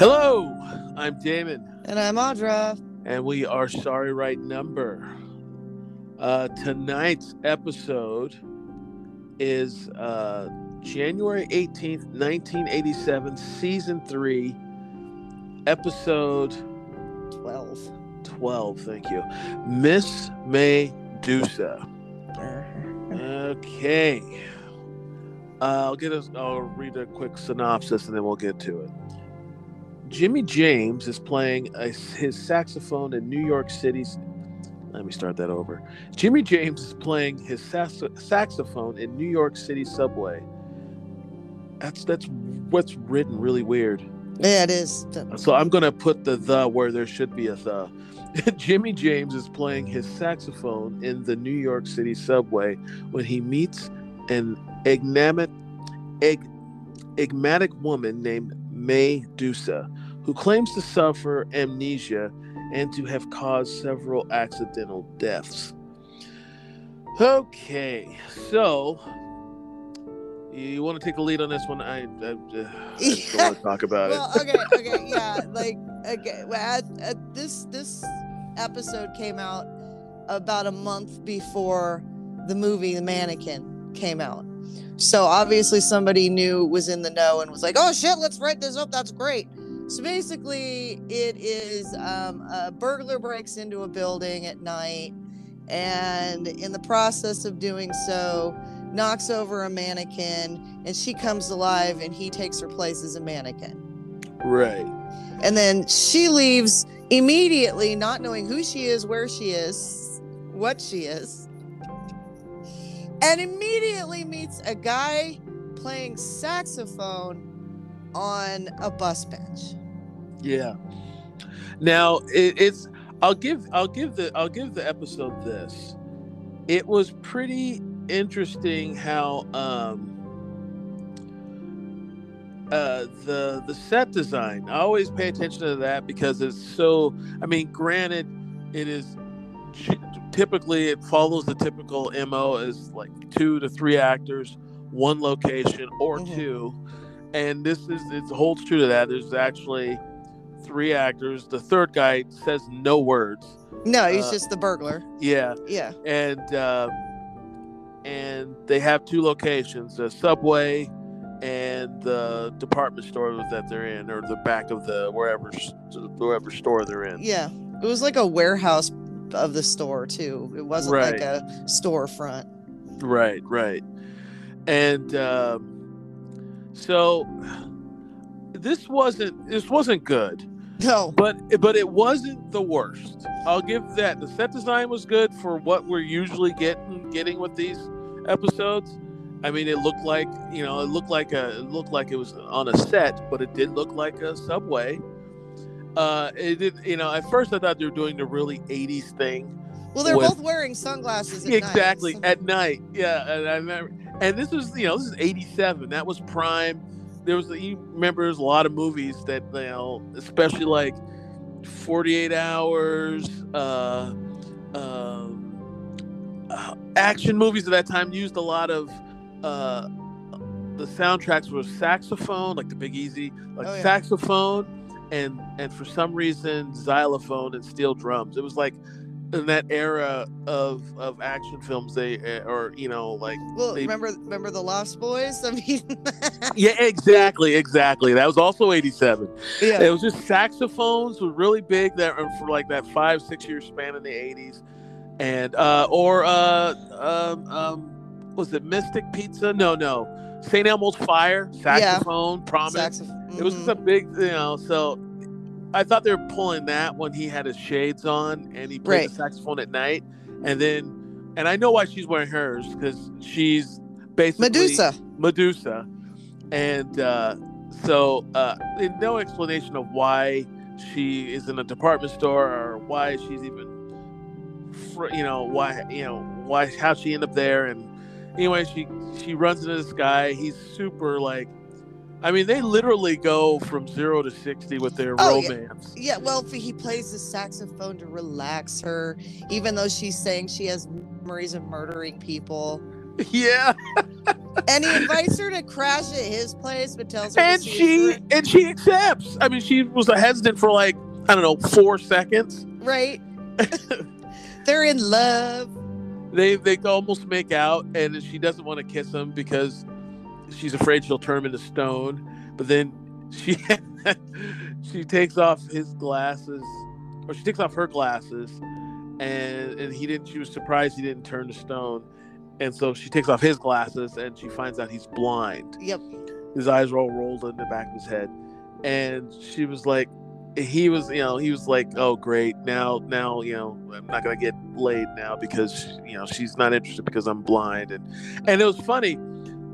Hello, I'm Damon, And I'm Audra. and we are Sorry Right Number. Uh, tonight's episode is uh, January 18th, 1987, Season 3, Episode 12. 12. Thank you. Miss May Dusa. Okay. Uh, I'll get us. I'll read a quick synopsis and then we'll get to it. Jimmy James is playing a, his saxophone in New York City's. Let me start that over. Jimmy James is playing his sax- saxophone in New York City subway. That's that's what's written really weird. Yeah, it is. Uh, so I'm gonna put the the where there should be a the. Jimmy James is playing his saxophone in the New York City subway when he meets an enigmatic woman named May Dusa, who claims to suffer amnesia and to have caused several accidental deaths. Okay, so you want to take the lead on this one? I, I, uh, I just don't want to talk about well, it. okay, okay, yeah. Like, okay, well, at, at this this episode came out about a month before the movie The Mannequin came out. So obviously somebody knew was in the know and was like, "Oh shit, let's write this up. That's great." So basically, it is um, a burglar breaks into a building at night, and in the process of doing so, knocks over a mannequin, and she comes alive, and he takes her place as a mannequin. Right. And then she leaves immediately, not knowing who she is, where she is, what she is, and immediately meets a guy playing saxophone on a bus bench. Yeah. Now it, it's I'll give I'll give the I'll give the episode this. It was pretty interesting how um uh the the set design. I always pay attention to that because it's so I mean granted it is typically it follows the typical MO as like two to three actors, one location or Mhm. two. And this is it holds true to that. There's actually three actors. The third guy says no words. No, he's Uh, just the burglar. Yeah, Yeah. and um, and they have two locations: the subway and the department store that they're in, or the back of the wherever wherever store they're in. Yeah. It was like a warehouse of the store, too. It wasn't like a storefront. Right, right. And um, so this wasn't this wasn't good. No. but but it wasn't the worst. I'll give that. The set design was good for what we're usually getting getting with these episodes. I mean, it looked like you know, it looked like a it looked like it was on a set, but it did look like a subway. Uh, it did. You know, at first I thought they were doing the really '80s thing. Well, they're with- both wearing sunglasses at exactly night. at night. Yeah, and I remember. And this was you know this is '87. That was prime. There was you remember there's a lot of movies that you know, especially like 48 Hours, uh, um, uh, action movies at that time used a lot of uh, the soundtracks were saxophone, like the Big Easy, like Oh, yeah. saxophone, and and for some reason xylophone and steel drums. It was like in that era of of action films they uh, or you know like Well, they- remember remember the Lost Boys? I mean, yeah exactly exactly. That was also 87 yeah. it was just saxophones were really big that for like that five six year span in the 80s and uh or uh um, um was it mystic pizza? No no. St elmo's fire saxophone prominent. Saxophone. it was just a big you know so i thought they were pulling that when he had his shades on and he played Right. the saxophone at night and then and i know why she's wearing hers because she's basically Medusa. Medusa, and uh, so uh, no explanation of why she is in a department store or why she's even, fr- you know, why you know why how she ended up there. And anyway, she she runs into this guy. He's super like, I mean, they literally go from zero to sixty with their Oh, romance. Yeah, well, he plays the saxophone to relax her, even though she's saying she has memories of murdering people. Yeah, and he invites her to crash at his place, but tells her and she and she accepts. I mean, she was hesitant for like I don't know four seconds. right. They're in love. They they almost make out, and she doesn't want to kiss him because she's afraid she'll turn him into stone. But then she she takes off his glasses, or she takes off her glasses, and and he didn't. She was surprised he didn't turn to stone, and so she takes off his glasses, and she finds out he's blind. Yep. His eyes are all rolled in the back of his head, and she was like, he was, you know, he was like, oh great, now now you know I'm not gonna get laid now because you know she's not interested because I'm blind, and and it was funny.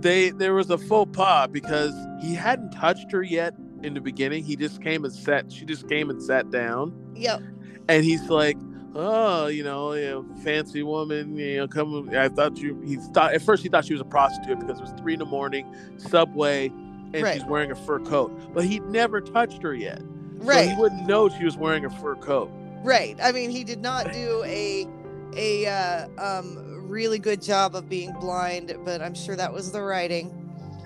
They there was a faux pas because he hadn't touched her yet in the beginning. He just came and sat. She just came and sat down, Yep. and he's like, "Oh, you know, you know, fancy woman, you know, come." I thought you. He thought at first he thought she was a prostitute because it was three in the morning, subway, and Right. she's wearing a fur coat. But he'd never touched her yet, so Right. he wouldn't know she was wearing a fur coat. Right. I mean, he did not do a a uh, um really good job of being blind, but I'm sure that was the writing.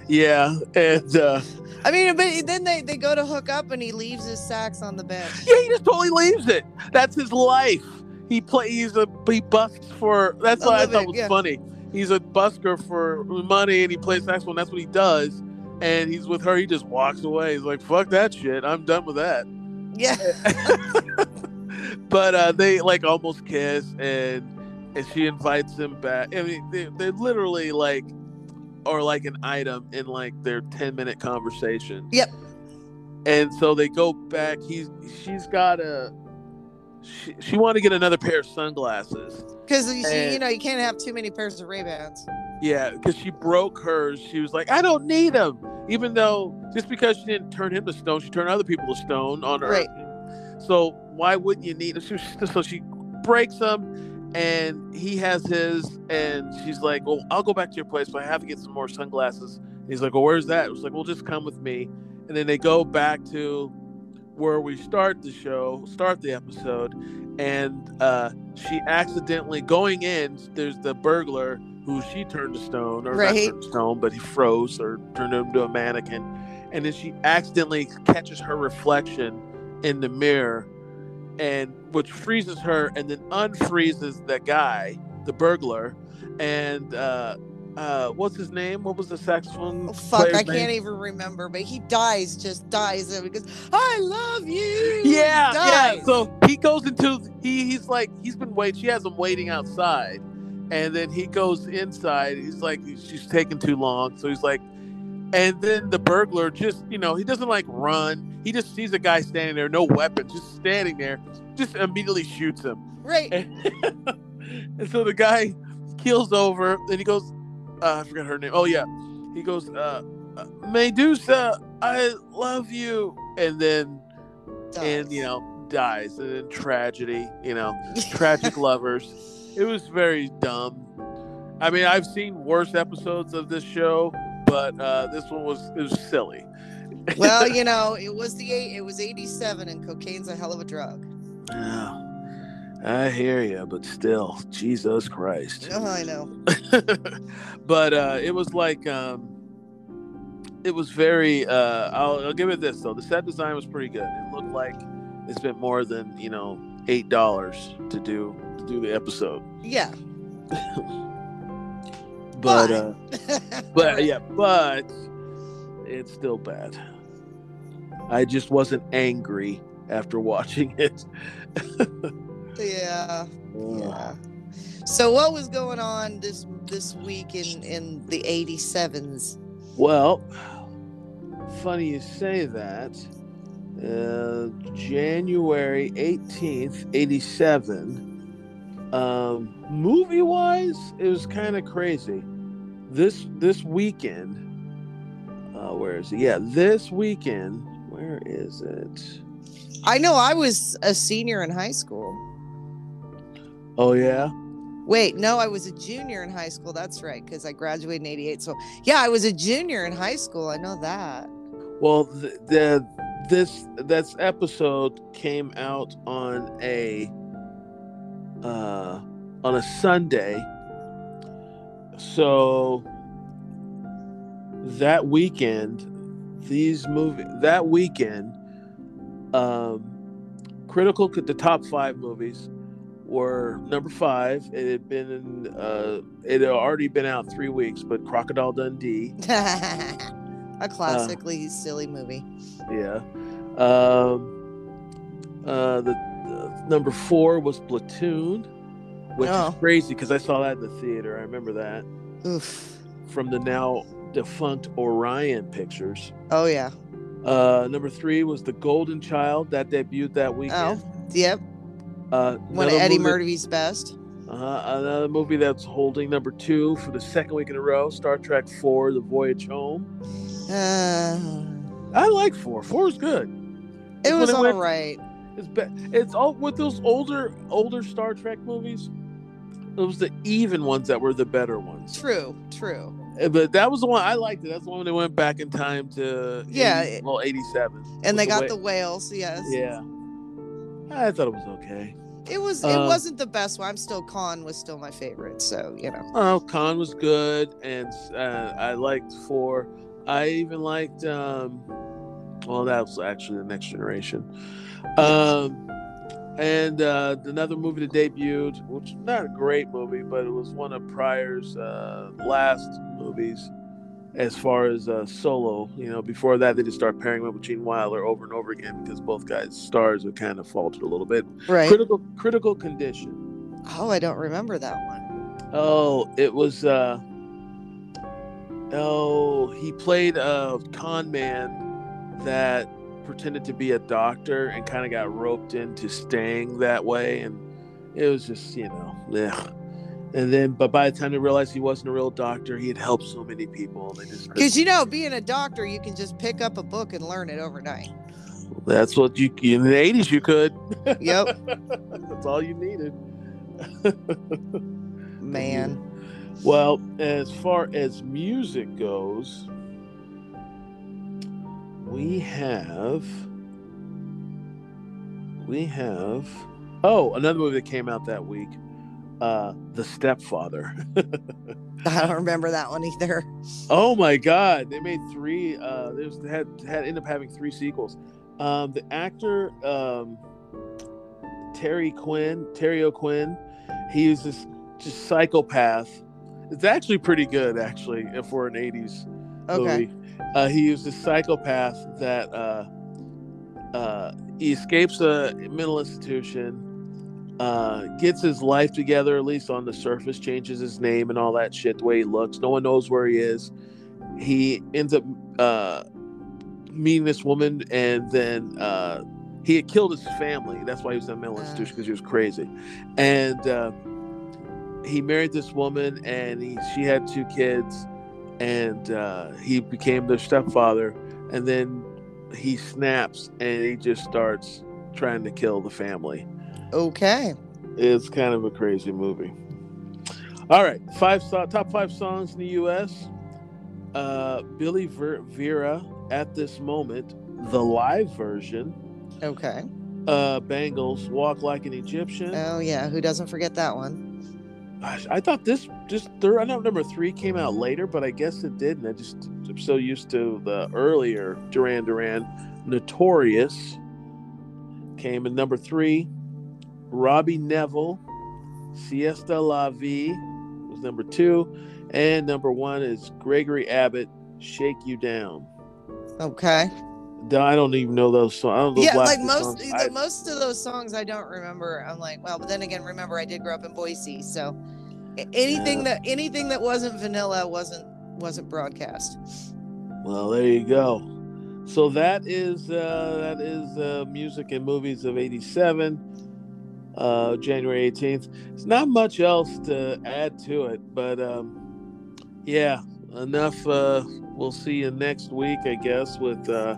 Yeah, and uh, I mean, but then they they go to hook up and he leaves his sax on the bench. yeah, he just totally leaves it. That's his life. He plays. He's a he busks for. That's what I thought was yeah. funny. He's a busker for money, and he plays saxophone. That's what he does. And he's with her. He just walks away. He's like, "Fuck that shit. I'm done with that." Yeah. but uh, they like almost kiss, and and she invites him back. I mean, they they literally like are like an item in like their ten minute conversation. Yep. And so they go back. He's she's got a. She, she wanted to get another pair of sunglasses. Because you, know you can't have too many pairs of Ray Bans. Yeah, because she broke hers. She was like, I don't need them. Even though just because she didn't turn him to stone, she turned other people to stone on her. Right. So why wouldn't you need? She, so she breaks them, and he has his, and she's like, "Well, I'll go back to your place, but I have to get some more sunglasses." And he's like, "Well, where's that?" It was like, "Well, just come with me." And then they go back to where we start the show, start the episode, and uh, she accidentally going in. There's the burglar who she turned to stone, or Right. not turned to stone, but he froze or turned him into a mannequin. And then she accidentally catches her reflection in the mirror, and which freezes her, and then unfreezes the guy, the burglar, and uh, uh, what's his name? What was the saxophone? Oh, fuck, I can't name? even remember. But he dies, just dies because I love you. Yeah, yeah. So he goes into he he's like he's been waiting. She has him waiting outside, and then he goes inside. He's like she's taking too long, so he's like, and then the burglar just you know he doesn't like run. He just sees a guy standing there, no weapon, just standing there, just immediately shoots him. right. And, and so the guy keels over, and he goes, uh, I forgot her name. Oh yeah, he goes, uh, uh, Medusa, I love you, and then and you know dies. And then tragedy you know tragic lovers. It was very dumb. I mean i've seen worse episodes of this show but uh this one was it was silly well, you know, it was the eight. It was eighty-seven, and cocaine's a hell of a drug. Yeah, i hear you but still jesus christ Oh, I know. but uh it was like um it was very uh I'll, I'll give it this though the set design was pretty good it looked like they spent more than you know eight dollars to do to do the episode Yeah. but But- uh but yeah but it's still bad i just wasn't angry after watching it yeah. Yeah. So what was going on this this week in in the 87s? well funny you say that uh, january 18th 87 um, movie wise it was kind of crazy this this weekend uh, where is it yeah this weekend where is it I know I was a senior in high school. oh yeah Wait, no, I was a junior in high school. That's right, because I graduated in 88. So yeah, I was a junior in high school. I know that. Well, the, the this this episode came out on a uh, on a Sunday, so that weekend, these movie that weekend, um, critical the top five movies were number five. It had been in, uh, it had already been out three weeks, but Crocodile Dundee. a classically silly movie. Yeah. Um, uh, the, the number four was Platoon, which Oh. is crazy because I saw that in the theater. I remember that Oof. from the now defunct Orion Pictures. Oh yeah. Uh, number three was The Golden Child that debuted that weekend. Oh. Yep. Uh, One of Eddie movie- Murphy's best. Uh, another movie that's holding number two for the second week in a row. Star Trek Four: The Voyage Home. Uh, I like four. Four is good. it was all right. It's be- it's all with those older older Star Trek movies. It was the even ones that were the better ones. True. True. Uh, But that was the one I liked. It. That's the one when they went back in time to Yeah, 80 well eighty seven. And they got way- the whales. Yes. yeah. I thought it was okay. It was. It Uh, wasn't the best one. I'm still. Khan was still my favorite. So you know. Oh, Khan was good, and uh, I liked four. I even liked. um Well, that was actually the Next Generation. Um, and uh, another movie that debuted, which not a great movie, but it was one of Pryor's uh, last movies as far as uh, solo. You know, before that they just start pairing him up with Gene Wilder over and over again because both guys' stars had kind of faltered a little bit. Right. Critical critical condition. Oh, I don't remember that one. Oh, it was uh Oh, he played a con man that pretended to be a doctor and kind of got roped into staying that way and it was just, you know, ugh. And then but by the time they realized he wasn't a real doctor, he had helped so many people they just Because you know, being a doctor, you can just pick up a book and learn it overnight. that's what you in the 80s you could. Yep. that's all you needed. Man. Well, as far as music goes, we have we have oh another movie that came out that week, uh, The Stepfather. I don't remember that one either. oh my God, they made three. Uh, there's they had had ended up having three sequels. Um, the actor um, Terry Quinn, Terry O'Quinn, he was this just psychopath. It's actually pretty good, actually, for an '80s Okay. movie. Uh, he was a psychopath that uh, uh, he escapes a mental institution, uh, gets his life together, at least on the surface, changes his name and all that shit, the way he looks. No one knows where he is. He ends up uh, meeting this woman, and then uh, he had killed his family. That's why he was in a mental institution because he was crazy. And uh, he married this woman, and he, she had two kids and uh, he became their stepfather and then he snaps and he just starts trying to kill the family Okay. it's kind of a crazy movie all right five top five songs in the us uh, billy Ver- vera at this moment the live version Okay. uh, bangles walk like an egyptian Oh yeah. Who doesn't forget that one? Gosh, I thought this just third. I know number three came out later, but I guess it didn't. I just I'm so used to the earlier Duran Duran, Notorious came in number three. Robbie Nevil, C'est La Vie was number two, and number one is Gregory Abbott, Shake You Down. Okay. I don't even know those songs. I don't know Yeah, like most songs. the, I- most of those songs I don't remember. I'm like, well, but then again, remember I did grow up in Boise, so anything Yeah. that anything that wasn't vanilla wasn't wasn't broadcast. Well, there you go. So that is uh, that is uh, music and movies of '87, uh, January 18th. It's not much else to add to it, but um, yeah, enough. Uh, we'll see you next week, I guess, with uh,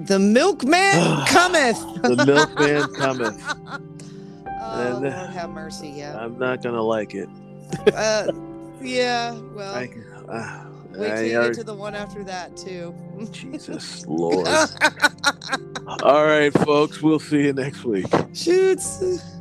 The milkman cometh. the Milkman cometh. Oh, And, Lord uh, have mercy. Yeah. I'm not gonna like it. Uh, yeah. Well, I, uh, wait till you get to the one after that too. Jesus Lord. All right, folks. We'll see you next week. Shoots.